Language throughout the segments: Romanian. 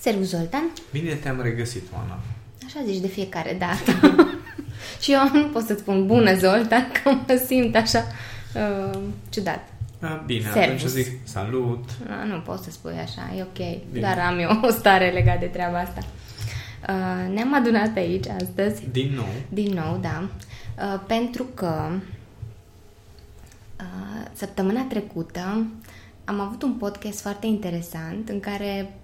Servus, Zoltan. Bine te-am regăsit, Oana. Așa zici de fiecare dată. și eu nu pot să-ți spun bună, Zoltan, că mă simt așa uh, ciudat. A, bine, Servus. atunci zic salut. A, nu pot să spui așa, e ok. Bine. Dar am eu o stare legată de treaba asta. Uh, ne-am adunat aici astăzi. Din nou. Din nou, da. Uh, pentru că uh, săptămâna trecută am avut un podcast foarte interesant în care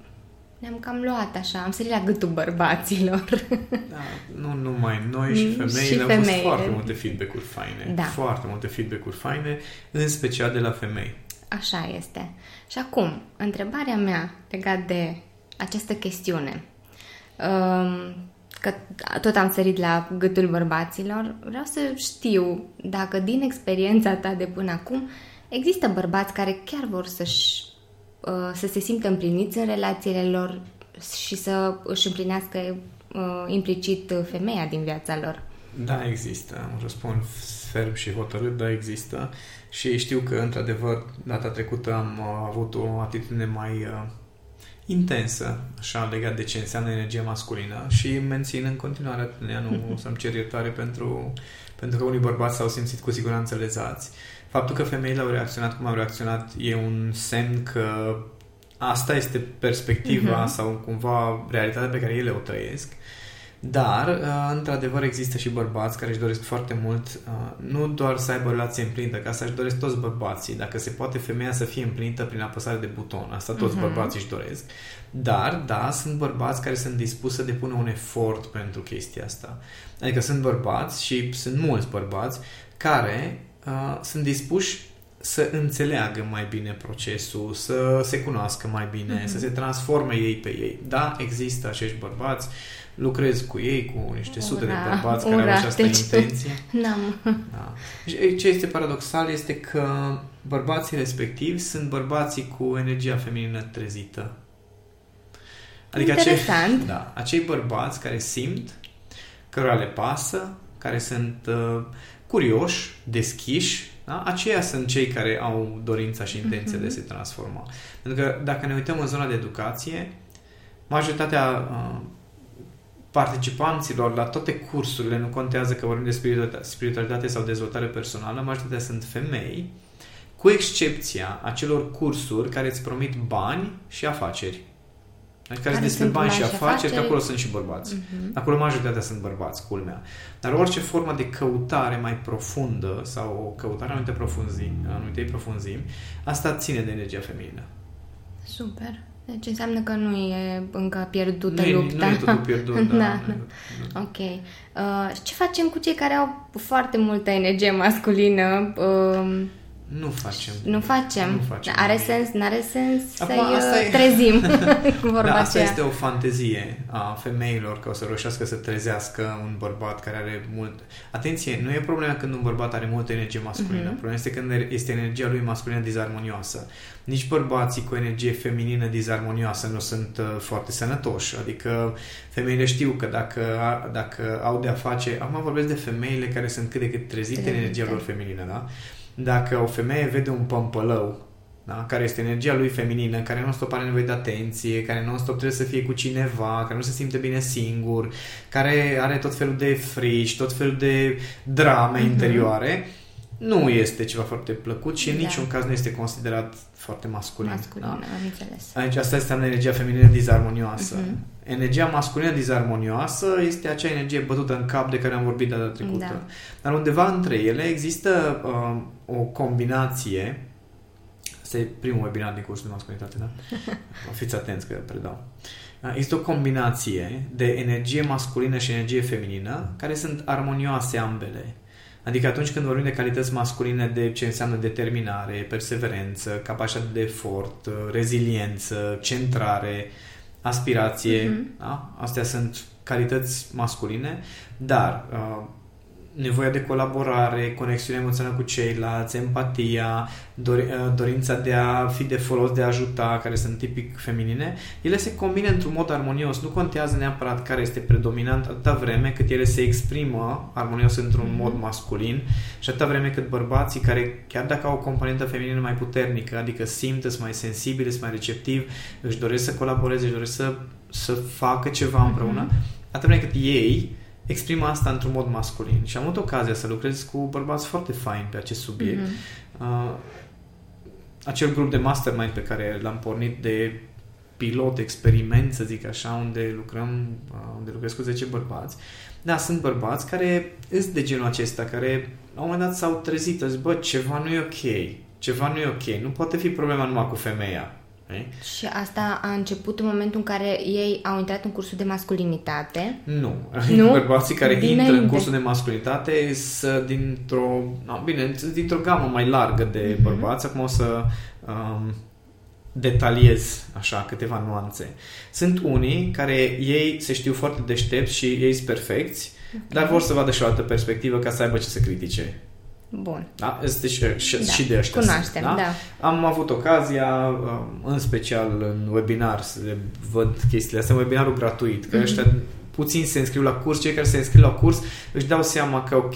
ne-am cam luat așa, am sărit la gâtul bărbaților. Da, nu numai noi și Mm, femeile, și au femeile. fost foarte multe feedback-uri faine. Da. Foarte multe feedback-uri faine, în special de la femei. Așa este. Și acum, întrebarea mea legată de această chestiune. Um, Că tot am sărit la gâtul bărbaților, vreau să știu dacă din experiența ta de până acum există bărbați care chiar vor să-și, uh, să se simtă împliniți în relațiile lor și să își împlinească uh, implicit femeia din viața lor. Da, există. Îmi răspund ferm și hotărât, da, există. Și știu că, într-adevăr, data trecută am uh, avut o atitudine mai uh, intensă, așa, legat de ce înseamnă energia masculină și mențin în continuare atitudinea, nu o să-mi cer iertare pentru, pentru că unii bărbați s-au simțit cu siguranță lezați. Faptul că femeile au reacționat cum au reacționat e un semn că asta este perspectiva Mhm. sau cumva realitatea pe care ele o trăiesc. Dar, uh, într-adevăr, există și bărbați care își doresc foarte mult uh, nu doar să aibă o relație împlinită, că asta își doresc toți bărbații. Dacă se poate femeia să fie împlinită prin apăsare de buton, asta toți Mhm. bărbații își doresc. Dar, da, sunt bărbați care sunt dispuși să depună un efort pentru chestia asta. Adică sunt bărbați și sunt mulți bărbați care uh, sunt dispuși să înțeleagă mai bine procesul, să se cunoască mai bine, Mhm. să se transforme ei pe ei. Da, există acești bărbați, lucrez cu ei, cu niște sute de Ura, bărbați care au ura, această deci- intenție. N-am. Da. Și Ce este paradoxal este că bărbații respectivi sunt bărbații cu energia feminină trezită. Interesant. Acei, da, acei bărbați care simt, cărora le pasă, care sunt uh, curioși, deschiși, da? aceia sunt cei care au dorința și intenția Mhm. de a se transforma. Pentru că dacă ne uităm în zona de educație, majoritatea uh, participanților la toate cursurile, nu contează că vorbim de spiritualitate, spiritualitate sau dezvoltare personală, majoritatea sunt femei, cu excepția acelor cursuri care îți promit bani și afaceri. Adică care, Care care despre sunt bani bani și și afaceri, că afaceri. acolo sunt și bărbați. Mhm. Acolo majoritatea sunt bărbați, culmea. Dar orice formă de căutare mai profundă sau o căutare anumite profunzimi, anumite profunzimi, asta ține de energia feminină. Super. Deci înseamnă că nu e încă pierdută Nu e, lupta. nu e totul pierdut, da. Da, Nu e- da. Ok. Uh, ce facem cu cei care au foarte multă energie masculină? Uh, Nu facem. nu facem. Nu facem Are nimic. sens, n-are sens Acum, să-i asta uh, e- trezim cu vorba Da, asta aceea. este o fantezie a femeilor că o să reușească să trezească un bărbat care are mult... Atenție, nu e problema când un bărbat are multă energie masculină. Mhm. Problema este când este energia lui masculină dizarmonioasă. Nici bărbații cu energie feminină dizarmonioasă nu sunt uh, foarte sănătoși. Adică femeile știu că dacă, a- dacă au de-a face... Acum vorbesc de femeile care sunt cât de cât trezite în Trezite. energia lor feminină, da? Dacă o femeie vede un pămpălău da? care este energia lui feminină, care nu stop are nevoie de atenție, care nu stop trebuie să fie cu cineva, care nu se simte bine singur, care are tot felul de frici, tot felul de drame Mhm. interioare, nu este ceva foarte plăcut și în Da. niciun caz nu este considerat foarte masculin. Masculină, Da? am înțeles. Aici asta este energia feminină dizarmonioasă. Mhm. Energia masculină dizarmonioasă este acea energie bătută în cap de care am vorbit data trecută. Da. Dar undeva între ele există uh, o combinație Asta e primul webinar din cursul de masculinitate, da? Fiți atenți că predau. Uh, Este o combinație de energie masculină și energie feminină care sunt armonioase ambele. Adică atunci când vorbim de calități masculine de ce înseamnă determinare, perseverență, capacitate de efort, uh, reziliență, centrare, aspirație, Mhm. da? astea sunt calități masculine, dar uh, nevoia de colaborare, conexiunea emoțională cu ceilalți, empatia, dor, uh, dorința de a fi de folos, de a ajuta, care sunt tipic feminine, ele se combină într-un mod armonios. Nu contează neapărat care este predominant atâta vreme cât ele se exprimă armonios într-un mm-hmm. mod masculin și atâta vreme cât bărbații care, chiar dacă au o componentă feminină mai puternică, adică simt, sunt mai sensibili, sunt mai receptivi, își doresc să colaboreze, își doresc să, să facă ceva mm-hmm. împreună, atâta vreme cât ei exprimă asta într-un mod masculin. Și am avut ocazia să lucrez cu bărbați foarte faini pe acest subiect. Mm-hmm. Uh, acel grup de mastermind pe care l-am pornit de pilot, experiment, să zic așa, unde lucrăm, uh, unde lucrez cu 10 bărbați. Da, sunt bărbați care sunt de genul acesta, care la un moment dat s-au trezit, au zis, bă, ceva nu e ok, ceva nu e ok, nu poate fi problema numai cu femeia. E? Și asta a început în momentul în care ei au intrat în cursul de masculinitate? Nu. nu? Bărbații care Dinainte. intră în cursul de masculinitate sunt dintr-o, no, bine, dintr-o gamă mai largă de mm-hmm. bărbați. Acum o să um, detaliez așa câteva nuanțe. Sunt unii care ei se știu foarte deștepți și ei sunt perfecți, okay. dar vor să vadă și o altă perspectivă ca să aibă ce să critique. Bun. Da? Este și, și, da. și de ăștia. Cunoaștem, sunt, da? da. Am avut ocazia, um, în special în webinar, să le văd chestiile astea, webinarul gratuit, că mm-hmm. ăștia puțin se înscriu la curs, cei care se înscriu la curs își dau seama că ok,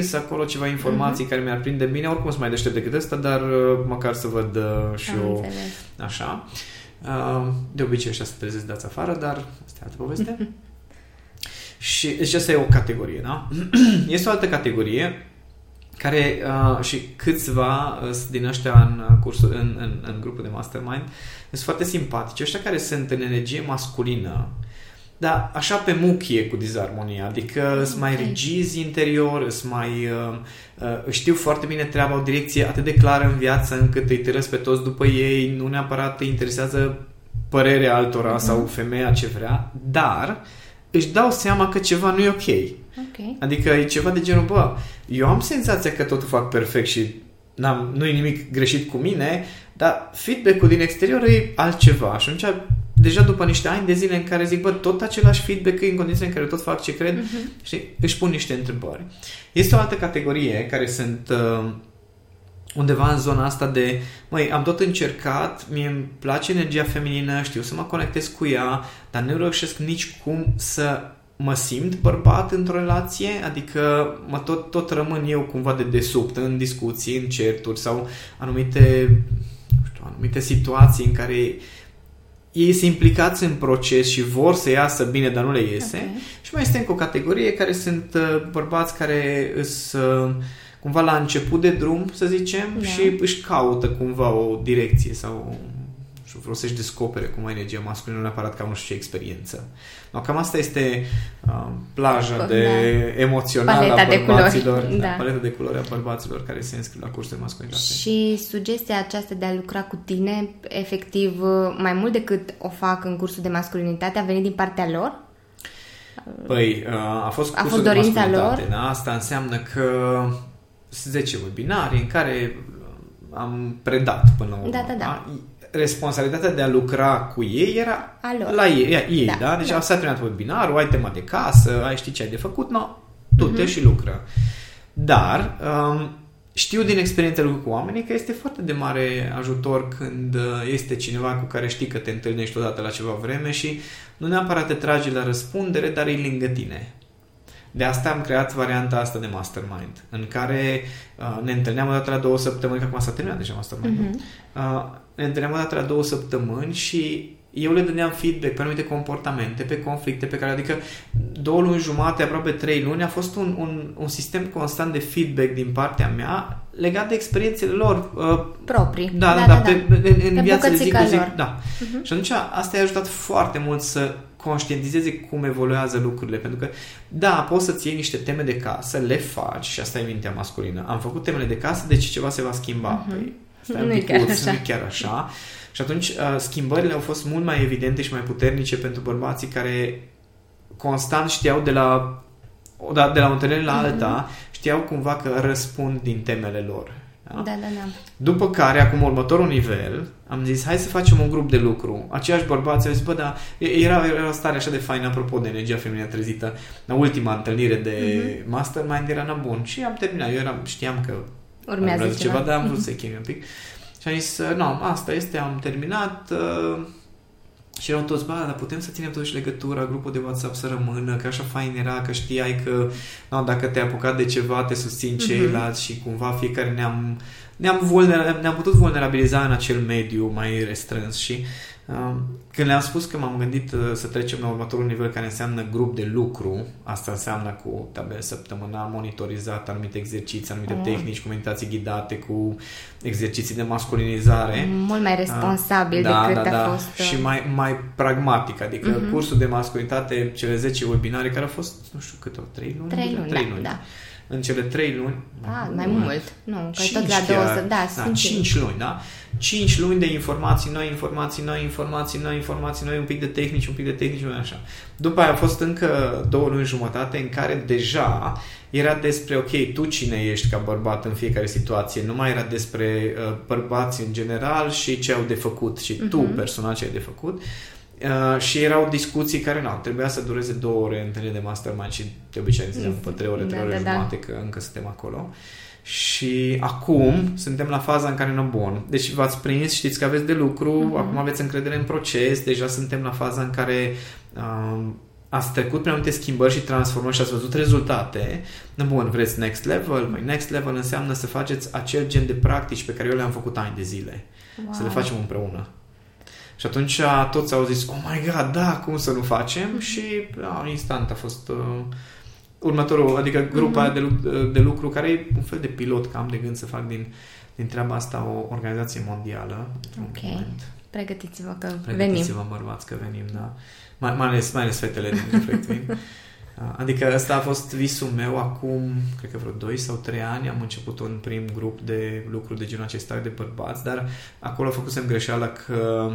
să acolo ceva informații mm-hmm. care mi-ar prinde bine, oricum sunt mai deștept decât ăsta, dar uh, măcar să văd uh, și eu înțeles. așa. Uh, de obicei ăștia se trezesc dați afară, dar asta e altă poveste. și deci asta e o categorie, da? este o altă categorie care uh, și câțiva uh, din ăștia în, uh, cursul, în, în, în grupul de mastermind sunt foarte simpatici. Ăștia care sunt în energie masculină, dar așa pe muchie cu dizarmonia, adică okay. sunt mai rigizi interior, sunt mai... Uh, uh, știu foarte bine treaba, o direcție atât de clară în viață încât îi târăsc pe toți după ei, nu neapărat îi interesează părerea altora mm-hmm. sau femeia ce vrea, dar își dau seama că ceva nu e ok. Okay. Adică e ceva de genul, bă, eu am senzația că totul fac perfect și n-am, nu e nimic greșit cu mine, dar feedback-ul din exterior e altceva. Și atunci, deja după niște ani de zile în care zic, bă, tot același feedback în condiții în care tot fac ce cred, uh-huh. și își pun niște întrebări. Este o altă categorie care sunt uh, undeva în zona asta de, măi, am tot încercat, mie îmi place energia feminină, știu să mă conectez cu ea, dar nu reușesc nici cum să mă simt bărbat într-o relație, adică mă tot, tot rămân eu cumva de desubt în discuții, în certuri sau anumite, nu știu, anumite situații în care ei sunt implicați în proces și vor să iasă bine, dar nu le iese. Okay. Și mai este încă o categorie care sunt uh, bărbați care sunt uh, cumva la început de drum, să zicem, da. și își caută cumva o direcție sau și vreau să-și descopere cum ai energia masculină, nu neapărat că au nu știu ce experiență. No, cam asta este uh, plaja da. de emoțională a bărbaților, de culori. Da, da. paleta de culori a bărbaților care se înscriu la cursul de masculinitate. Și sugestia aceasta de a lucra cu tine, efectiv, mai mult decât o fac în cursul de masculinitate, a venit din partea lor? Păi, uh, a fost cursul a fost de masculinitate. Lor? Da? Asta înseamnă că 10 webinarii în care am predat până la urmă. Da, da, da. da? Responsabilitatea de a lucra cu ei era Alo. la ei, ei da, da? Deci da. s-a terminat webinarul, ai tema de casă, ai ști ce ai de făcut, no, tu uh-huh. te și lucră. Dar um, știu din experiențele cu oamenii că este foarte de mare ajutor când uh, este cineva cu care știi că te întâlnești odată la ceva vreme și nu neapărat te trage la răspundere, dar e lângă tine. De asta am creat varianta asta de mastermind, în care uh, ne întâlneam o dată la două săptămâni, că acum s-a terminat deja mastermind uh-huh. uh, ne întâlneam o dată la două săptămâni și eu le dădeam feedback pe anumite comportamente, pe conflicte pe care, adică două luni jumate, aproape trei luni, a fost un, un, un sistem constant de feedback din partea mea legat de experiențele lor. Uh, Proprii. Da, da, da, da, da. Pe, pe, în pe viața de zi cu zi. Da. Uh-huh. Și atunci asta i-a ajutat foarte mult să conștientizeze cum evoluează lucrurile. Pentru că, da, poți să-ți iei niște teme de casă, le faci și asta e mintea masculină. Am făcut temele de casă, deci ceva se va schimba. Uh-huh. Păi, stai nu un pic, nu e chiar așa. Și atunci uh, schimbările au fost mult mai evidente și mai puternice pentru bărbații care constant știau de la, de la o întâlnire la mhm. alta, știau cumva că răspund din temele lor. Da? da, da, da. După care, acum următorul nivel, am zis, hai să facem un grup de lucru. Aceiași bărbați au zis, bă, da, era, era o stare așa de faină, apropo de energia feminină trezită. La ultima întâlnire de uh-huh. mastermind era na bun. Și am terminat. Eu eram, știam că urmează ceva, ceva dar am vrut uh-huh. să chemi un pic. Și am zis, nu, asta este, am terminat. Uh, și erau toți, ba, dar putem să ținem totuși legătura, grupul de WhatsApp să rămână, că așa fain era, că știai că no, dacă te-ai apucat de ceva, te susțin mhm. ceilalți uh-huh. și cumva fiecare ne-am, ne-am, vulnera- ne-am putut vulnerabiliza în acel mediu mai restrâns și când le-am spus că m-am gândit uh, să trecem la următorul nivel care înseamnă grup de lucru, asta înseamnă cu tabel săptămânal monitorizat, anumite exerciții, anumite mm. tehnici, cu meditații ghidate, cu exerciții de masculinizare. Mult mai responsabil da, decât da, da. a fost... Și mai, mai pragmatic, adică mm-hmm. cursul de masculinitate, cele 10 webinare care au fost, nu știu câte, 3 luni? 3 luni, 3 luni. Da, da în cele trei luni. Da, mai mult. mult. Nu, că tot la două, da, da, sunt 5 luni, da? 5 luni de informații noi, informații noi, informații noi, informații noi, un pic de tehnici, un pic de tehnici, așa. După aia a fost încă două luni jumătate în care deja era despre, ok, tu cine ești ca bărbat în fiecare situație, nu mai era despre uh, bărbați în general și ce au de făcut și uh-huh. tu mhm. personal ce ai de făcut, Uh, și erau discuții care nu, trebuia să dureze două ore întâlnire de mastermind și de obicei ziceam după trei ore, trei da, ore da, da. jumate da. că încă suntem acolo. Și acum suntem la faza în care nu bun. Deci v-ați prins, știți că aveți de lucru, uh-huh. acum aveți încredere în proces, deja suntem la faza în care uh, ați trecut prea multe schimbări și transformări și ați văzut rezultate. Bun, vreți next level? Păi next level înseamnă să faceți acel gen de practici pe care eu le-am făcut ani de zile. Wow. Să le facem împreună. Și atunci toți au zis, oh my god, da, cum să nu facem? Mm-hmm. Și da, instant a fost uh, următorul, adică grupa mm-hmm. de, de lucru care e un fel de pilot, că am de gând să fac din, din treaba asta o organizație mondială. Ok. Moment. Pregătiți-vă că Pregătiți-vă, venim. Pregătiți-vă, bărbați, că venim, da. Mai, mai, ales, mai ales fetele din Reflect Adică ăsta a fost visul meu acum, cred că vreo 2 sau 3 ani. Am început un prim grup de lucru de genul acesta de bărbați, dar acolo făcusem greșeala că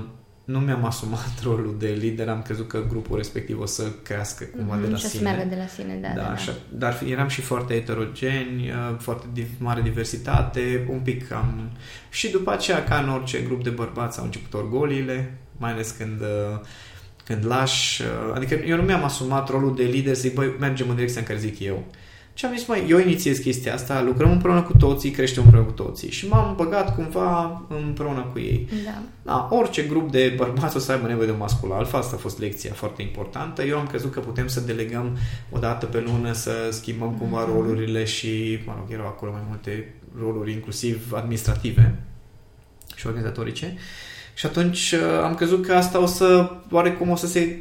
nu mi-am asumat rolul de lider, am crezut că grupul respectiv o să crească cumva mm-hmm, de la și sine. să de la sine, da. da, da, așa, dar eram și foarte heterogeni, uh, foarte mare diversitate, un pic am... Și după aceea, ca în orice grup de bărbați, au început orgoliile, mai ales când uh, când lași, uh, adică eu nu mi-am asumat rolul de lider să zic, băi, mergem în direcția în care zic eu. Și am zis, mai eu inițiez chestia asta, lucrăm împreună cu toții, creștem împreună cu toții. Și m-am băgat cumva împreună cu ei. Da. da orice grup de bărbați o să aibă nevoie de un mascul alfa, asta a fost lecția foarte importantă. Eu am crezut că putem să delegăm o dată pe lună, să schimbăm cumva mm-hmm. rolurile și, mă rog, erau acolo mai multe roluri, inclusiv administrative și organizatorice. Și atunci uh, am crezut că asta o să, oarecum o să se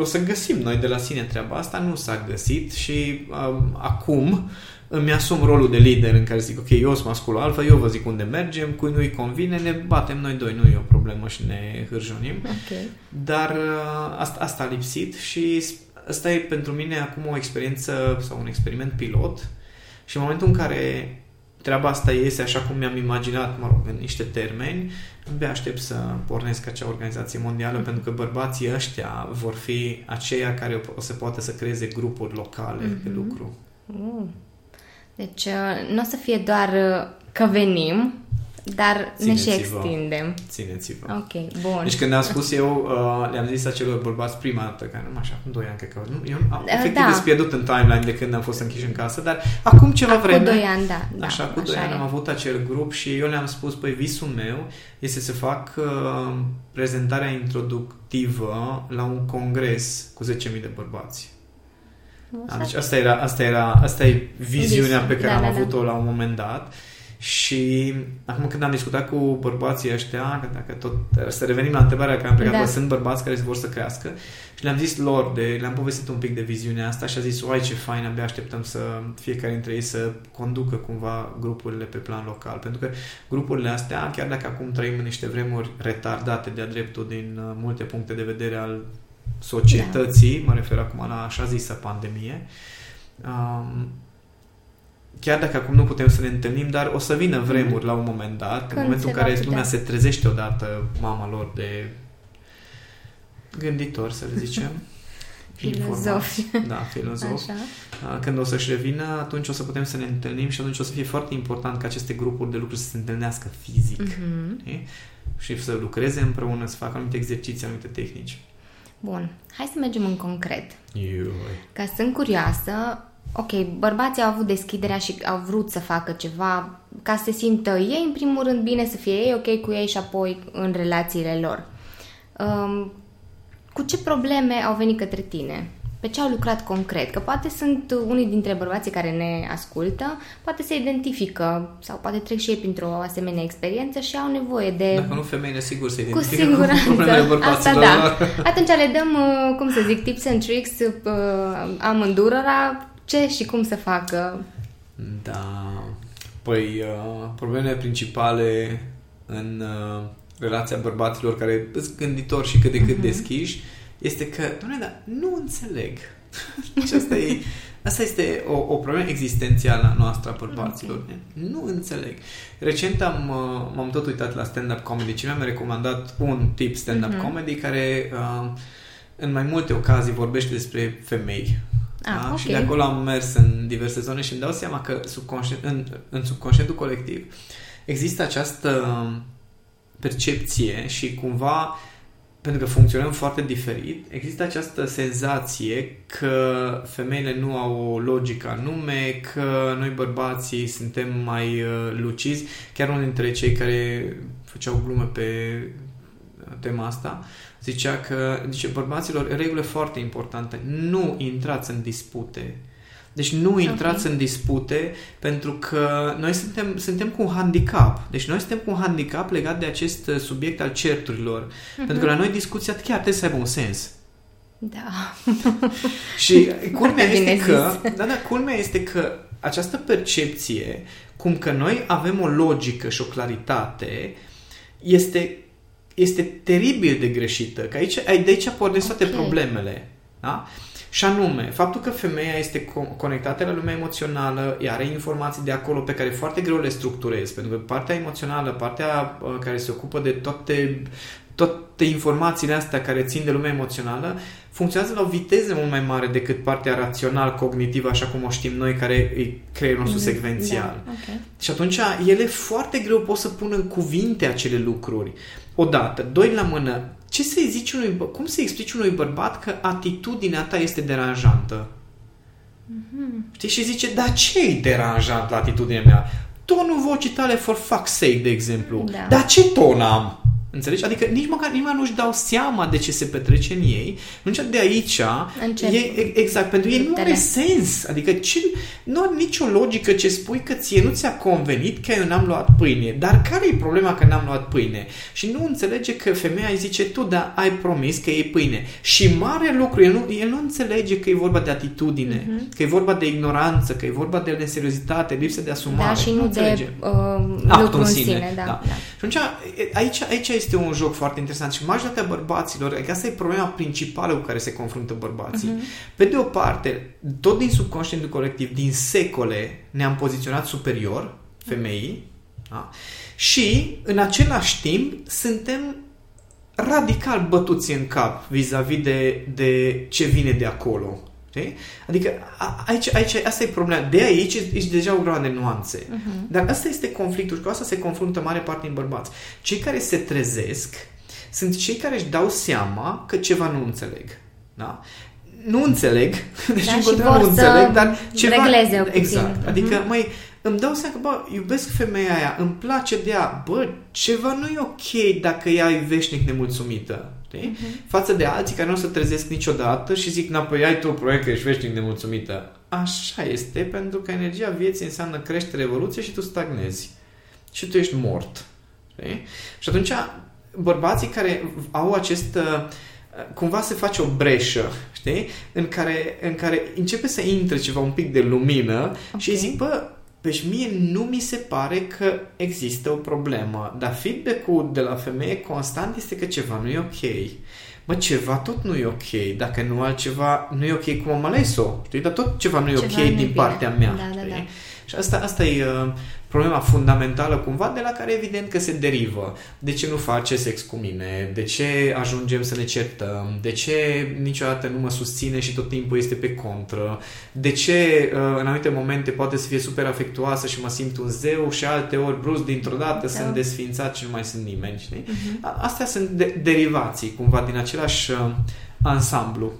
o să găsim noi de la sine treaba asta, nu s-a găsit și um, acum îmi asum rolul de lider în care zic, ok, eu sunt masculul alfa, eu vă zic unde mergem, cui nu-i convine, ne batem noi doi, nu e o problemă și ne hârjonim. Okay. Dar uh, asta, asta a lipsit și asta e pentru mine acum o experiență sau un experiment pilot și în momentul în care treaba asta iese așa cum mi-am imaginat, mă rog, în niște termeni, abia aștept să pornesc acea organizație mondială, pentru că bărbații ăștia vor fi aceia care o să poată să creeze grupuri locale mm-hmm. de lucru. Uh. Deci uh, nu o să fie doar uh, că venim, dar ne și extindem. Țineți-vă. Ok, bun. Deci când am spus eu, uh, le-am zis acelor bărbați prima dată, care nu așa, acum 2 ani, cred că nu, eu am uh, efectiv da. pierdut în timeline de când am fost închiși în casă, dar acum ceva acum vreme... 2 ani, da. da așa, cu 2 ani e. am avut acel grup și eu le-am spus, păi visul meu este să fac uh, prezentarea introductivă la un congres cu 10.000 de bărbați. Da, deci asta era, asta era, asta e viziunea pe care da, am da, da. avut-o da. la un moment dat. Și acum când am discutat cu bărbații ăștia, că dacă tot să revenim la întrebarea care am plecat, da. sunt bărbați care vor să crească și le-am zis lor, de, le-am povestit un pic de viziunea asta și a zis, uai ce fain, abia așteptăm să fiecare dintre ei să conducă cumva grupurile pe plan local. Pentru că grupurile astea, chiar dacă acum trăim în niște vremuri retardate de-a dreptul din uh, multe puncte de vedere al societății, da. mă refer acum la așa zisă pandemie, um, chiar dacă acum nu putem să ne întâlnim, dar o să vină vremuri la un moment dat, Când în momentul în care lumea se trezește odată mama lor de gânditor, să le zicem. Filozofi. informați. Da, filozofi. Așa. Când o să-și revină, atunci o să putem să ne întâlnim și atunci o să fie foarte important ca aceste grupuri de lucru să se întâlnească fizic. Mhm. știi? Și să lucreze împreună, să facă anumite exerciții, anumite tehnici. Bun. Hai să mergem în concret. Iui. Ca sunt curioasă, ok, bărbații au avut deschiderea și au vrut să facă ceva ca să se simtă ei, în primul rând, bine să fie ei ok cu ei și apoi în relațiile lor. Um, cu ce probleme au venit către tine? Pe ce au lucrat concret? Că poate sunt unii dintre bărbații care ne ascultă, poate se identifică sau poate trec și ei printr-o asemenea experiență și au nevoie de... Dacă nu femeile, sigur se Cu identifică siguranță. problemele Asta bărbaților da. lor. Atunci le dăm, uh, cum să zic, tips and tricks uh, amândurora ce și cum să facă. Da. Păi, uh, problemele principale în uh, relația bărbaților care sunt gânditori și cât de cât Mhm. deschiși este că, doamne, dar nu înțeleg. și asta, e, asta este o, o problemă existențială a noastră a bărbaților. Nu înțeleg. Recent am, uh, m-am tot uitat la stand-up comedy. Cineva mi-a recomandat un tip stand-up Mhm. comedy care uh, în mai multe ocazii vorbește despre femei. Ah, da? ok. Și de acolo am mers în diverse zone și îmi dau seama că subconștient, în, în subconștientul colectiv există această percepție și cumva pentru că funcționăm foarte diferit, există această senzație că femeile nu au o logică anume, că noi bărbații suntem mai uh, lucizi. Chiar unul dintre cei care făceau glume pe tema asta zicea că, zice, bărbaților, regulă foarte importantă, nu intrați în dispute. Deci nu intrați Ok. în dispute pentru că noi suntem, suntem cu un handicap. Deci noi suntem cu un handicap legat de acest uh, subiect al certurilor. Pentru că la noi discuția chiar trebuie să aibă un sens. Da. Și culmea Foarte bine este că, zis. da, da, culmea este că această percepție, cum că noi avem o logică și o claritate, este, este teribil de greșită. Că aici, de aici pornesc toate Ok. problemele. Da? Și anume, faptul că femeia este co- conectată la lumea emoțională, ea are informații de acolo pe care foarte greu le structurezi, pentru că partea emoțională, partea uh, care se ocupă de toate, toate informațiile astea care țin de lumea emoțională, funcționează la o viteză mult mai mare decât partea rațional-cognitivă, așa cum o știm noi, care e creierul nostru secvențial. Da. ok. Și atunci ele foarte greu pot să pună în cuvinte acele lucruri. Odată. Doi la mână. Ce să-i zici unui, bă- cum să-i explici unui bărbat că atitudinea ta este deranjantă? Știi? Și zice, dar ce e deranjant la atitudinea mea? Tonul vocii tale for fuck's sake, de exemplu. Da. Dar ce ton am? Înțelegi? Adică nici măcar nimeni nu-și dau seama de ce se petrece în ei. Atunci de aici, Încep e, e- exact, pentru ei nu are luptele. sens. Adică ce, nu are nicio logică ce spui că ție nu ți-a convenit că eu n-am luat pâine. Dar care e problema că n-am luat pâine? Și nu înțelege că femeia îi zice, tu da, ai promis că e pâine. Și mare lucru, el nu, el nu înțelege că e vorba de atitudine, Mhm. că e vorba de ignoranță, că e vorba de neseriositate, lipsă de asumare. Da, și nu, înțelege. de uh, Actul lucru în în sine, sine. Da, da. da. Și atunci, e- aici, aici este un joc foarte interesant și majoritatea bărbaților, că asta e problema principală cu care se confruntă bărbații. Mhm. Pe de o parte, tot din subconștientul colectiv, din secole, ne-am poziționat superior femeii da? și, în același timp, suntem radical bătuți în cap vis-a-vis de, de ce vine de acolo. Știi? Adică a, aici, aici, asta e problema. De aici e, e deja o grămadă de nuanțe. Mhm. Dar asta este conflictul și cu asta se confruntă mare parte din bărbați. Cei care se trezesc sunt cei care își dau seama că ceva nu înțeleg. Da? Nu înțeleg, deci Da, în și continuare vor nu să înțeleg, dar ceva... regleze puțin. Exact. Adică, Mhm. mai îmi dau seama că, bă, iubesc femeia aia, îmi place de ea, bă, ceva nu e ok dacă ea e veșnic nemulțumită. Știi? Mhm. Față de alții care nu o să trezesc niciodată și zic, na, păi ai tu proiect că ești veșnic nemulțumită. Așa este, pentru că energia vieții înseamnă creștere, evoluție și tu stagnezi. Și tu ești mort. Știi? Și atunci, bărbații care au acest... uh, cumva se face o breșă, știi? În care, în care începe să intre ceva un pic de lumină Ok. și îi zic, bă, deci mie nu mi se pare că există o problemă, dar feedback-ul de la femeie constant este că ceva nu e ok. Mă, ceva tot nu e ok. Dacă nu altceva, nu e ok cum am ales-o. Știi? Dar tot ceva nu e Ceva ok nu e din bine. partea mea. Da, da, știi? da. Și asta, asta e uh, problema fundamentală cumva de la care evident că se derivă. De ce nu face sex cu mine? De ce ajungem să ne certăm? De ce niciodată nu mă susține și tot timpul este pe contră? De ce uh, în anumite momente poate să fie super afectuoasă și mă simt un zeu și alte ori brusc dintr-o dată da. sunt desfințat și nu mai sunt nimeni, știi? Uh-huh. Astea sunt de- derivații cumva din același uh, ansamblu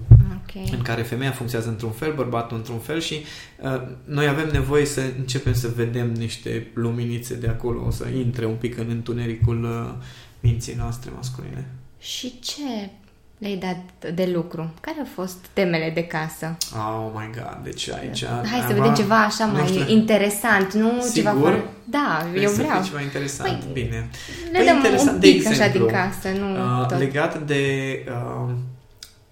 okay. în care femeia funcționează într-un fel, bărbatul într-un fel și uh, noi avem nevoie să începem să vedem niște luminițe de acolo, o să intre un pic în întunericul uh, minții noastre masculine. Și ce le-ai dat de lucru? Care au fost temele de casă? Oh my god, deci aici... Hai să vedem ceva așa mai știu. interesant, nu Sigur? ceva fără... Da, Vrei eu să vreau. ceva interesant, păi, bine. Le păi dăm interesant, un pic de exemplu, așa din casă, nu uh, tot. Legat de... Uh,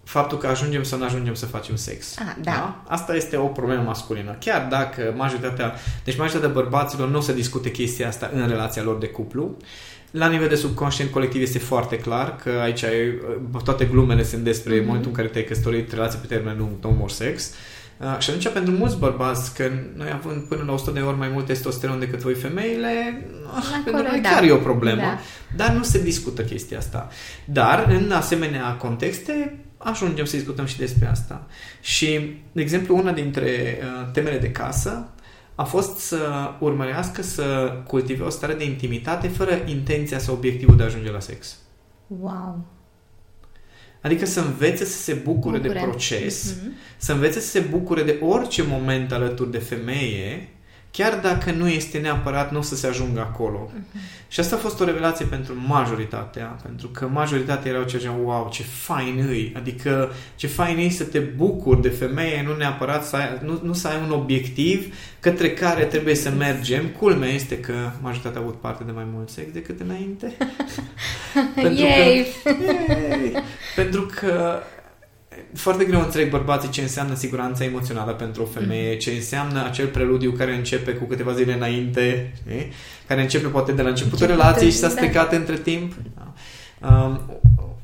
faptul că ajungem să nu ajungem să facem sex. Ah, da. da. Asta este o problemă masculină. Chiar dacă majoritatea, deci majoritatea bărbaților nu se discute chestia asta în relația lor de cuplu, la nivel de subconștient colectiv este foarte clar că aici ai, toate glumele sunt despre mm-hmm. momentul în care te-ai căsătorit, relație pe termen lung, no more sex. Uh, și atunci, pentru mulți bărbați, că noi având până la 100 de ori mai mult testosteron decât voi femeile, uh, pentru noi da. chiar e o problemă, da. dar nu se discută chestia asta. Dar, în asemenea contexte, ajungem să discutăm și despre asta. Și, de exemplu, una dintre uh, temele de casă a fost să urmărească să cultive o stare de intimitate fără intenția sau obiectivul de a ajunge la sex. Wow! Adică să învețe să se bucure, bucure. de proces, mm-hmm. să învețe să se bucure de orice moment alături de femeie chiar dacă nu este neapărat, nu o să se ajungă acolo. Uh-huh. Și asta a fost o revelație pentru majoritatea, pentru că majoritatea erau ce wow, ce fain îi, adică ce fain îi să te bucuri de femeie, nu neapărat să ai, nu, nu să ai un obiectiv către care trebuie să mergem. Culmea este că majoritatea a avut parte de mai mult sex decât înainte. pentru, Yay! Că, yay! pentru că foarte greu înțeleg bărbații ce înseamnă siguranța emoțională pentru o femeie, mm. ce înseamnă acel preludiu care începe cu câteva zile înainte, știi? care începe poate de la începutul relației și s-a stricat da. între timp. Da. Um,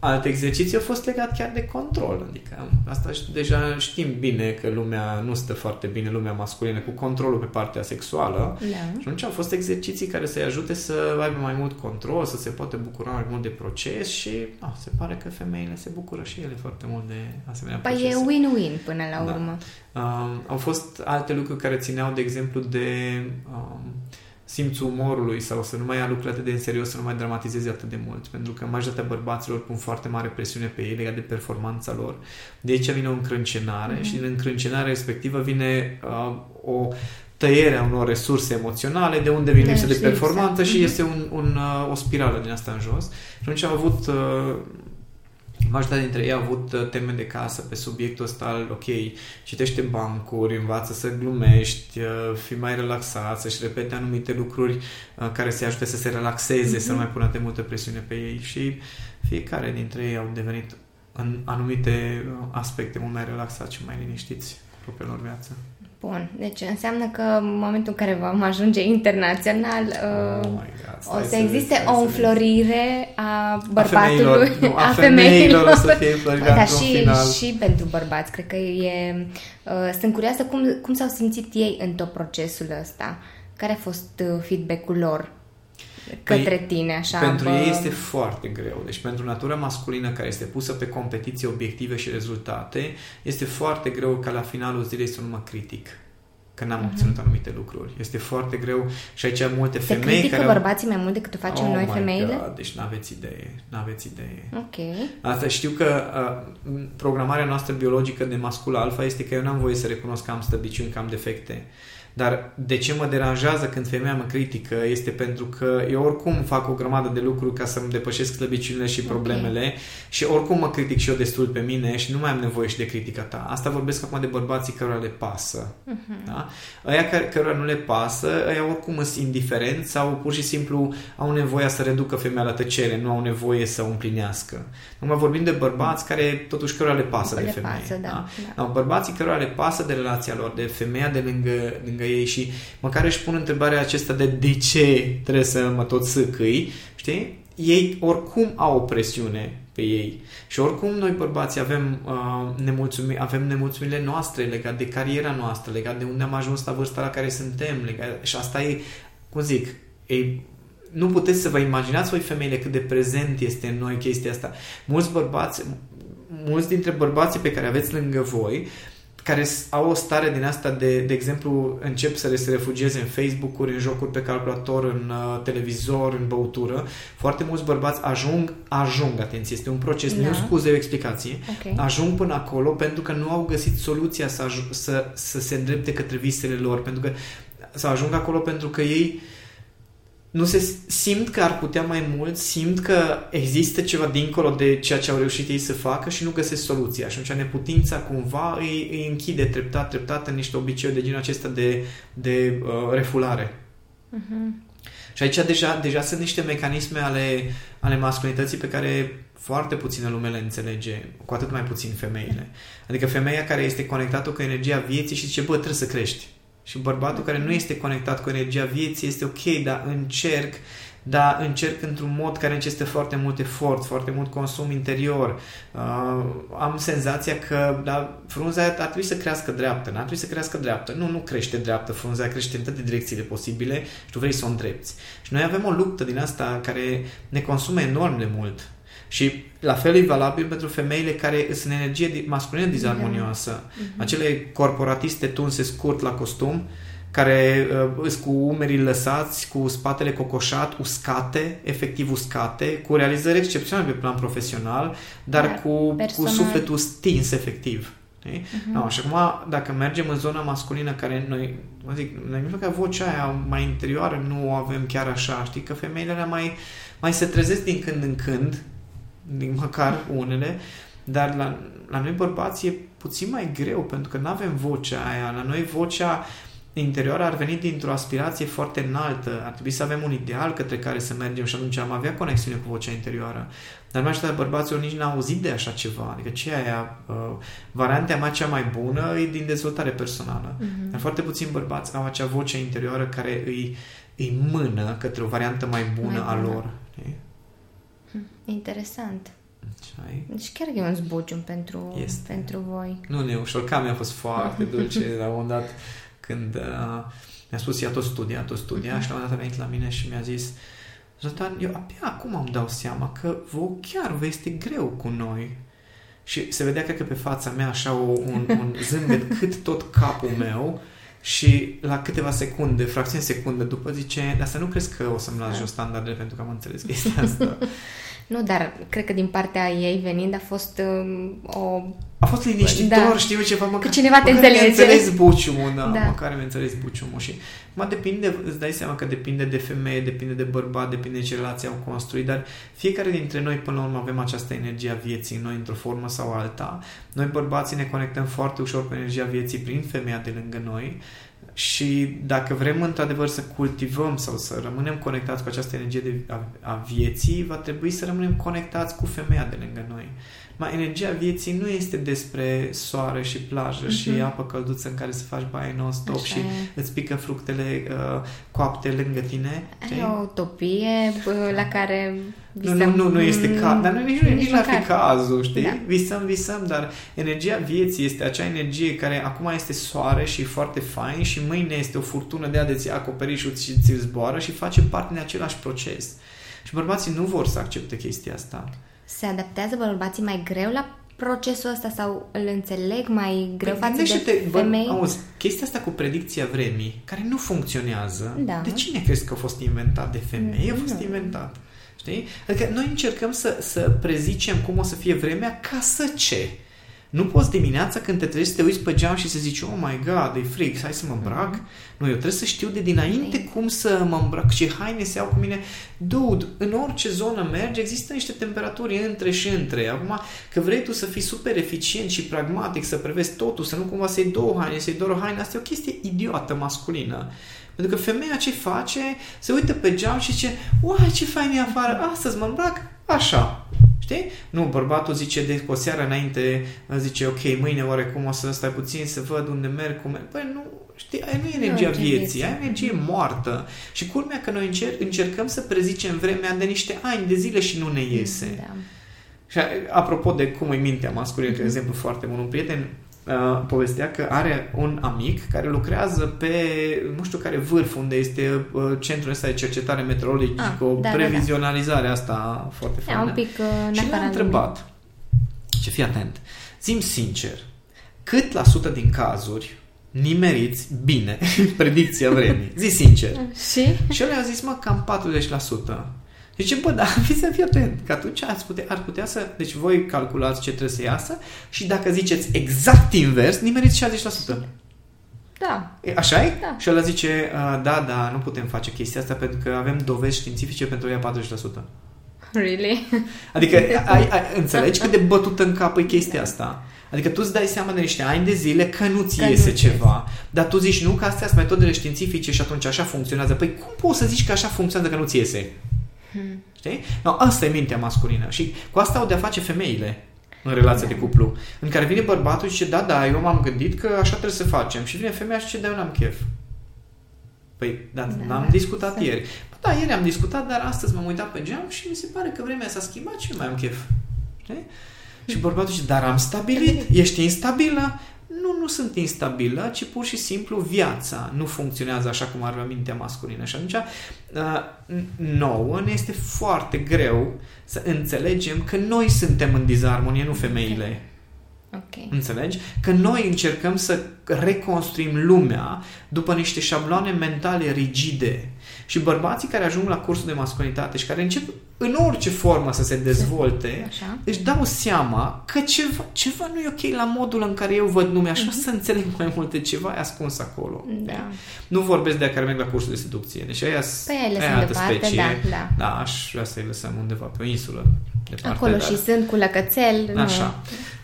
alt exercițiu a fost legat chiar de control. Adică asta deja știm bine că lumea nu stă foarte bine, lumea masculină, cu controlul pe partea sexuală. Da. Și atunci au fost exerciții care să-i ajute să aibă mai mult control, să se poată bucura mai mult de proces și a, se pare că femeile se bucură și ele foarte mult de asemenea păi procese. e win-win până la da. urmă. Da. Um, au fost alte lucruri care țineau, de exemplu, de... Um, simțul umorului sau să nu mai ia lucrurile atât de în serios, să nu mai dramatizeze atât de mult. Pentru că majoritatea bărbaților pun foarte mare presiune pe ei legat de performanța lor. De aici vine o încrâncenare mm-hmm. și din încrâncenarea respectivă vine uh, o tăiere a unor resurse emoționale, de unde vine lipsă de performanță exact. și mm-hmm. este un, un, uh, o spirală din asta în jos. Și atunci am avut uh, Majoritatea dintre ei au avut uh, teme de casă pe subiectul ăsta al, ok, citește bancuri, învață să glumești, uh, fi mai relaxat, să-și repete anumite lucruri uh, care să-i ajute să se relaxeze, mm-hmm. să nu mai pună de multă presiune pe ei și fiecare dintre ei au devenit în anumite aspecte mult mai relaxați și mai liniștiți propriilor lor viață. Bun, deci înseamnă că în momentul în care vom ajunge internațional oh uh, God, o să existe o înflorire a bărbatului, a femeilor, nu, a, a femeilor, o să fie da, și, final. și pentru bărbați. Cred că e... Uh, sunt curioasă cum, cum s-au simțit ei în tot procesul ăsta. Care a fost uh, feedback-ul lor către păi, tine, așa? Pentru bă... ei este foarte greu. Deci pentru natura masculină care este pusă pe competiție obiective și rezultate, este foarte greu ca la finalul zilei să nu mă critic că n-am uh-huh. obținut anumite lucruri. Este foarte greu și aici multe Se femei critică care... bărbații mai mult decât o facem oh noi femeile? God, deci n-aveți idee, n-aveți idee. Ok. Asta știu că uh, programarea noastră biologică de mascul alfa este că eu n-am voie să recunosc că am slăbiciuni, că am defecte. Dar de ce mă deranjează când femeia mă critică este pentru că eu oricum fac o grămadă de lucruri ca să-mi depășesc slăbiciunile și problemele okay. și oricum mă critic și eu destul pe mine și nu mai am nevoie și de critica ta. Asta vorbesc acum de bărbații cărora le pasă. Uh-huh. Da? Aia care, cărora nu le pasă, aia oricum sunt indiferenți sau pur și simplu au nevoie să reducă femeia la tăcere, nu au nevoie să o împlinească. Nu mai vorbim de bărbați care totuși cărora le pasă le de femeie. Pasă, da. Da? Da. Bărbații cărora le pasă de relația lor, de femeia de lângă, lângă lângă ei și măcar își pun întrebarea acesta de de ce trebuie să mă tot sâcâi, știi? Ei oricum au o presiune pe ei. Și oricum noi bărbații avem, uh, nemulțumi, avem nemulțumirile noastre legate de cariera noastră, legate de unde am ajuns la vârsta la care suntem. Legat, și asta e, cum zic, e, nu puteți să vă imaginați voi femeile cât de prezent este în noi chestia asta. Mulți bărbați, mulți dintre bărbații pe care aveți lângă voi care au o stare din asta de, de exemplu, încep să le se refugieze în Facebook-uri, în jocuri pe calculator, în uh, televizor, în băutură. Foarte mulți bărbați ajung, ajung, atenție, este un proces, da. nu scuze, o explicație, okay. ajung până acolo pentru că nu au găsit soluția să, aj- să, să se îndrepte către visele lor, pentru că să ajung acolo pentru că ei uh, nu se simt că ar putea mai mult, simt că există ceva dincolo de ceea ce au reușit ei să facă și nu găsesc soluția. Și atunci neputința cumva îi, îi închide treptat, treptat în niște obiceiuri de genul acesta de, de uh, refulare. Uh-huh. Și aici deja, deja sunt niște mecanisme ale, ale masculinității pe care foarte puțină lume le înțelege, cu atât mai puțin femeile. Adică femeia care este conectată cu energia vieții și zice, bă, trebuie să crești. Și bărbatul care nu este conectat cu energia vieții este ok, dar încerc, dar încerc într-un mod care necesită foarte mult efort, foarte mult consum interior. Uh, am senzația că da, frunza ar trebui să crească dreaptă, n-ar trebui să crească dreaptă. Nu, nu crește dreaptă, frunza crește în toate direcțiile posibile și tu vrei să o îndrepți. Și noi avem o luptă din asta care ne consumă enorm de mult. Și la fel e valabil pentru femeile care sunt în energie masculină dizarmonioasă. Mm-hmm. Acele corporatiste tunse scurt la costum, care uh, sunt cu umerii lăsați, cu spatele cocoșat, uscate, efectiv uscate, cu realizări excepționale pe plan profesional, dar, dar cu, cu sufletul stins efectiv. Uh-huh. No, și acum, dacă mergem în zona masculină, care noi, mă zic, noi că vocea aia mai interioară nu o avem chiar așa, știi, că femeile mai, mai se trezesc din când în când măcar unele, dar la, la noi bărbați e puțin mai greu, pentru că nu avem vocea aia. La noi vocea interioară ar veni dintr-o aspirație foarte înaltă. Ar trebui să avem un ideal către care să mergem și atunci am avea conexiune cu vocea interioară. Dar mai bărbații nici n-au auzit de așa ceva. Adică ce aia, uh, varianta mea cea mai bună e din dezvoltare personală. Mm-hmm. Dar foarte puțini bărbați au acea voce interioară care îi, îi mână către o variantă mai bună, mai bună. a lor. Okay? Interesant. ai? Deci chiar e un zbucium pentru, este. pentru voi. Nu, ne ușor. Cam mi-a fost foarte dulce la un moment dat când uh, mi-a spus ea tot studia, tot studia uh-huh. și la un moment dat a venit la mine și mi-a zis Zoltan, eu abia acum îmi dau seama că vă chiar vă este greu cu noi. Și se vedea, cred că pe fața mea, așa o, un, un zâmbet cât tot capul meu și la câteva secunde, fracțiuni secunde după zice, dar să nu crezi că o să-mi las da. jos standardele pentru că am înțeles chestia asta. nu, dar cred că din partea ei venind a fost um, o... A fost liniștitor, da. știu ceva, măcar, că cineva te înțelege. mi înțeles buciumul, da, da. măcar mi înțeles buciumul și mă depinde, îți dai seama că depinde de femeie, depinde de bărbat, depinde de ce relație au construit, dar fiecare dintre noi până la urmă avem această energie a vieții în noi într-o formă sau alta. Noi bărbații ne conectăm foarte ușor cu energia vieții prin femeia de lângă noi și dacă vrem într-adevăr să cultivăm sau să rămânem conectați cu această energie de, a, a vieții, va trebui să rămânem conectați cu femeia de lângă noi. Mai energia vieții nu este despre soare și plajă uh-huh. și mhm. apă călduță în care să faci baie non-stop Așa și e. îți pică fructele uh, coapte lângă tine. E o utopie la care visăm. Nu, nu, nu, nu este ca... Dar nu, nici, nici, nici n-ar fi cazul, știi? Da. Visăm, visăm, dar energia vieții este acea energie care acum este soare și foarte fain și mâine este o furtună de a de ți acoperișul și ți zboară și face parte din același proces. Și bărbații nu vor să accepte chestia asta. Se adaptează bărbații mai greu la procesul ăsta sau îl înțeleg mai greu păi, față de femei? Bă, auzi, chestia asta cu predicția vremii, care nu funcționează, da. de cine crezi că a fost inventat? De femei a fost inventat. Știi? Adică noi încercăm să, să prezicem cum o să fie vremea ca să ce? Nu poți dimineața când te trezești să te uiți pe geam și să zici, oh my god, e frig, hai să mă îmbrac. Mm-hmm. Nu, eu trebuie să știu de dinainte okay. cum să mă îmbrac, ce haine să iau cu mine. Dude, în orice zonă mergi, există niște temperaturi între și între. Acum, că vrei tu să fii super eficient și pragmatic, să prevezi totul, să nu cumva să iei două haine, să iei doar o haine, asta e o chestie idiotă masculină. Pentru că femeia ce face, se uită pe geam și zice, uai, ce fain e afară, astăzi mă îmbrac așa. Știi? Nu, bărbatul zice de o seară înainte, zice, ok, mâine oarecum o să stai puțin să văd unde merg, cum merg. Păi nu, știi, aia nu e energia nu, vieții, aia e energie moartă. Și culmea că noi încer- încercăm să prezicem vremea de niște ani de zile și nu ne iese. Da. Și apropo de cum e mintea masculină, de exemplu, foarte bun, un prieten uh, povestea că are un amic care lucrează pe, nu știu care vârf, unde este uh, centrul ăsta de cercetare meteorologică, ah, o da, previzionalizare da, da. asta foarte da, un pic uh, Și l-a întrebat, ce fii atent, zim sincer, cât la sută din cazuri nimeriți bine predicția vremii? Zi sincer. Și? Și el a zis, mă, cam 40%. Zice, bă, dar fi să fii atent, că atunci ați putea, ar putea să... Deci voi calculați ce trebuie să iasă și dacă ziceți exact invers, nimeriți 60%. Da. E, așa e? Da. Și el zice, da, da, nu putem face chestia asta pentru că avem dovezi științifice pentru ea 40%. Really? Adică ai, ai, înțelegi cât de bătută în cap e chestia asta? Adică tu îți dai seama de niște ani de zile că nu-ți că iese nu ceva. Dar tu zici nu că astea sunt metodele științifice și atunci așa funcționează. Păi cum poți să zici că așa funcționează că nu-ți iese? Hmm. Știi? No, asta e mintea masculină. Și cu asta au de-a face femeile în relația da. de cuplu. În care vine bărbatul și zice, da, da, eu m-am gândit că așa trebuie să facem. Și vine femeia și zice, da, eu n-am chef. Păi, da, da n-am discutat să... ieri. Da, ieri am discutat, dar astăzi m-am uitat pe geam și mi se pare că vremea s-a schimbat și nu mai am chef. Știi? Și bărbatul zice, dar am stabilit, ești instabilă? Nu, nu sunt instabilă, ci pur și simplu viața nu funcționează așa cum ar mintea masculină. Și atunci, uh, nouă ne este foarte greu să înțelegem că noi suntem în dizarmonie, nu femeile. Okay. Înțelegi? Că noi încercăm să reconstruim lumea după niște șabloane mentale rigide. Și bărbații care ajung la cursul de masculinitate și care încep în orice formă să se dezvolte, Așa. își dau seama că ceva, ceva nu e ok la modul în care eu văd lumea și mm-hmm. să înțeleg mai multe ceva e ascuns acolo. Da. Nu vorbesc de care merg la cursul de seducție. Deci aia, păi aia altă departe, specie. Da, da. da, aș vrea să-i lăsăm undeva pe o insulă. Departe, Acolo dar... și sunt cu lăcățel. Așa.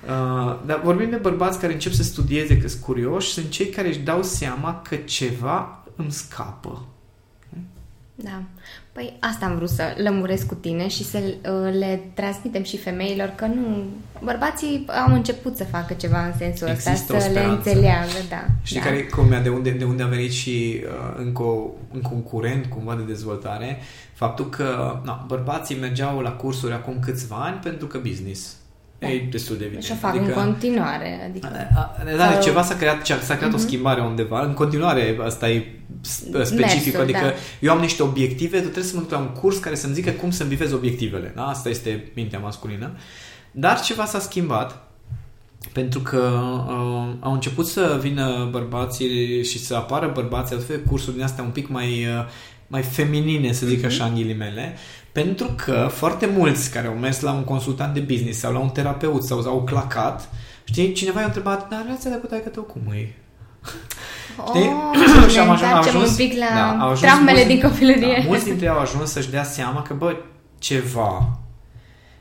Uh, dar vorbim de bărbați care încep să studieze, că sunt curioși, sunt cei care își dau seama că ceva îmi scapă. Da. Păi asta am vrut să lămuresc cu tine și să uh, le transmitem și femeilor că nu... Bărbații au început să facă ceva în sensul Există ăsta, să le înțeleagă, da. Știi da. care cum de unde, de unde a venit și uh, încă un concurent cumva de dezvoltare? Faptul că na, bărbații mergeau la cursuri acum câțiva ani pentru că business. Da. E destul de evident. Și o fac adică, în continuare. Adică, da, sau... ceva s-a creat, s-a creat uh-huh. o mhm. schimbare undeva. În continuare, asta e specific. Mersul, adică da. eu am niște obiective, tu trebuie să mă duc la un curs care să-mi zică cum să-mi vivez obiectivele. Da? Asta este mintea masculină. Dar ceva s-a schimbat pentru că uh, au început să vină bărbații și să apară bărbații, altfel cursuri din astea un pic mai, uh, mai feminine, să zic uh-huh. așa, în ghilimele, pentru că foarte mulți care au mers la un consultant de business sau la un terapeut sau au clacat, știi, cineva i-a întrebat, dar relația de cu taică tău cum e? Știi? Oh, și am ajuns, am ajuns, un pic la da, au ajuns traumele mulți, din copilărie. Da, mulți dintre ei au ajuns să-și dea seama că, bă, ceva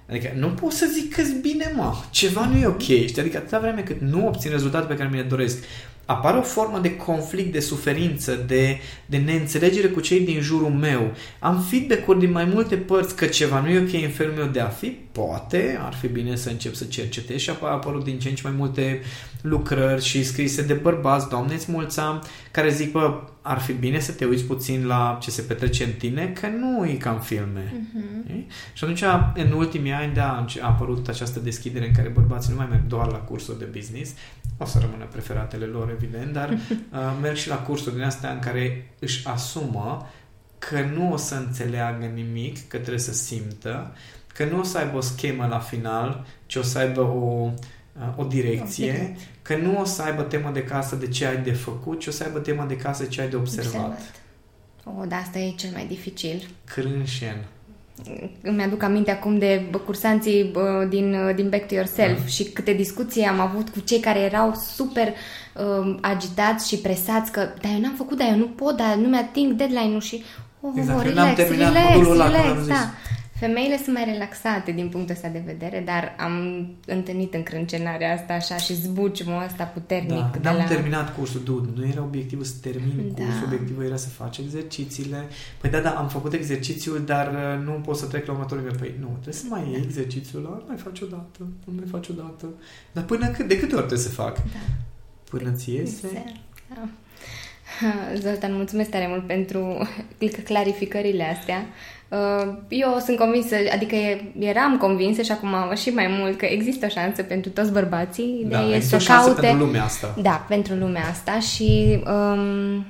Adică nu pot să zic că bine, mă. Ceva nu e ok. Știi? Adică atâta vreme cât nu obțin rezultatul pe care mi le doresc, apare o formă de conflict, de suferință, de, de neînțelegere cu cei din jurul meu. Am feedback-uri din mai multe părți că ceva nu e ok în felul meu de a fi. Poate ar fi bine să încep să cercetez și apoi apărut din ce în ce mai multe lucrări și scrise de bărbați, Doamne îți mulțam, care zic, bă, ar fi bine să te uiți puțin la ce se petrece în tine, că nu e ca în filme. Uh-huh. Și atunci, în ultimii ani, da, a apărut această deschidere în care bărbații nu mai merg doar la cursuri de business, o să rămână preferatele lor, evident, dar uh, merg și la cursuri din astea în care își asumă că nu o să înțeleagă nimic, că trebuie să simtă, că nu o să aibă o schemă la final, ci o să aibă o, uh, o direcție, că nu o să aibă temă de casă de ce ai de făcut, ci o să aibă temă de casă ce ai de observat. observat. O, da, asta e cel mai dificil. Crânșen îmi aduc aminte acum de cursanții din, din Back to Yourself da. și câte discuții am avut cu cei care erau super uh, agitați și presați că dar eu n-am făcut, dar eu nu pot, dar nu mi-ating deadline-ul și oh, exact, relax, relax, relax, relax, da. Femeile sunt mai relaxate din punctul ăsta de vedere, dar am întâlnit încrâncenarea asta așa și zbuciumul ăsta puternic. Da, n-am la... terminat cursul, dude, nu era obiectivul să termin da. cursul, obiectivul era să faci exercițiile. Păi da, da, am făcut exercițiul, dar uh, nu pot să trec la următorul nivel. Păi nu, trebuie să mai iei exercițiul ăla, mai faci o dată, mai faci o dată. Dar până cât, de câte ori trebuie să fac? Da. Până ți iese? Da. Zoltan, mulțumesc tare mult pentru clarificările astea. Uh, eu sunt convinsă, adică eram convinsă și acum și mai mult că există o șansă pentru toți bărbații. Da, de există să o șansă caute... pentru lumea asta. Da, pentru lumea asta și um,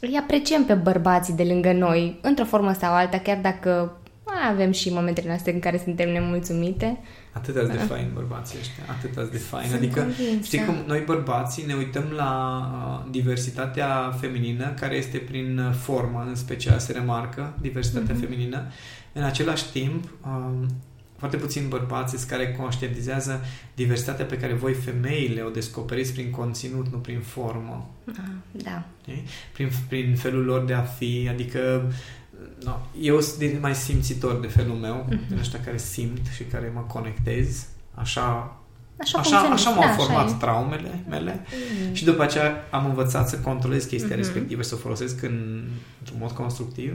îi apreciem pe bărbații de lângă noi, într-o formă sau alta, chiar dacă mai avem și momentele noastre în care suntem nemulțumite. Atât de fain bărbații ăștia, atât de fain. Sunt adică, convinsă. știi cum noi bărbații ne uităm la uh, diversitatea feminină, care este prin uh, formă, în special se remarcă diversitatea Mhm. feminină. În același timp, uh, foarte puțini bărbați sunt care conștientizează diversitatea pe care voi femeile o descoperiți prin conținut, nu prin formă. Ah, da. știi? Prin, prin felul lor de a fi, adică no, eu sunt din mai simțitor de felul meu, Mhm. din ăștia care simt și care mă conectez, așa Așa, Așa, funcționează. așa m-au Da, format e. traumele mele Mm. și după aceea am învățat să controlez chestia Mhm. respectivă și să o folosesc în, într-un mod constructiv.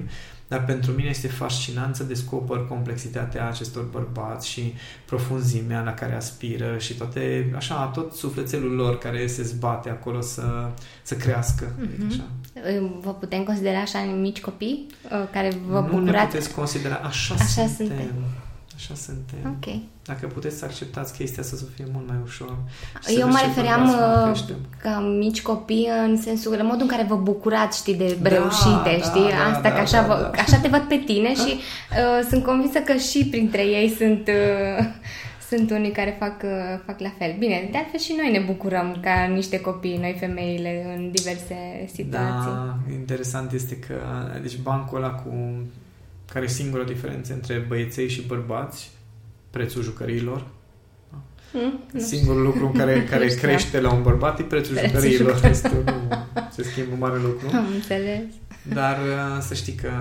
Dar pentru mine este fascinant să descoper complexitatea acestor bărbați și profunzimea la care aspiră și toate, așa, tot sufletelul lor care se zbate acolo să, să crească. Mhm. Așa. Vă putem considera așa mici copii uh, care vă nu ne bucurați? puteți considera, așa, Așa suntem. suntem. Așa suntem. Ok. Dacă puteți să acceptați chestia asta să fie mult mai ușor. Și să Eu vezi mă ce refeream bărbați mai uh, creștem. ca mici copii în sensul, în modul în care vă bucurați, știi, de reușite, da, știi? da, Asta da, că așa, da, vă, da. așa te văd pe tine și uh, sunt convinsă că și printre ei sunt... Uh, sunt unii care fac, uh, fac la fel. Bine, de altfel și noi ne bucurăm ca niște copii, noi femeile, în diverse situații. Da, interesant este că deci bancul ăla cu care e singura diferență între băieței și bărbați, prețul jucăriilor. Hmm? Nu știu. Singurul lucru în care, care Nu știam. crește la un bărbat e prețul, Prețul jucăriilor. jucăriilor. Restul nu se schimbă mare lucru. Am înțeles. Dar uh, să știi că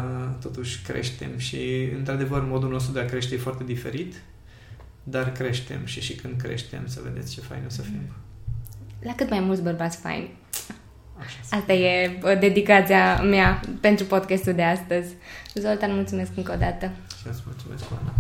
totuși creștem și într-adevăr modul nostru de a crește e foarte diferit, dar creștem și și când creștem să vedeți ce fain o să fim. La cât mai mulți bărbați faini. Așa. Asta e uh, dedicația mea pentru podcastul de astăzi. Zoltan, mulțumesc încă o dată. Și îți mulțumesc, Oana.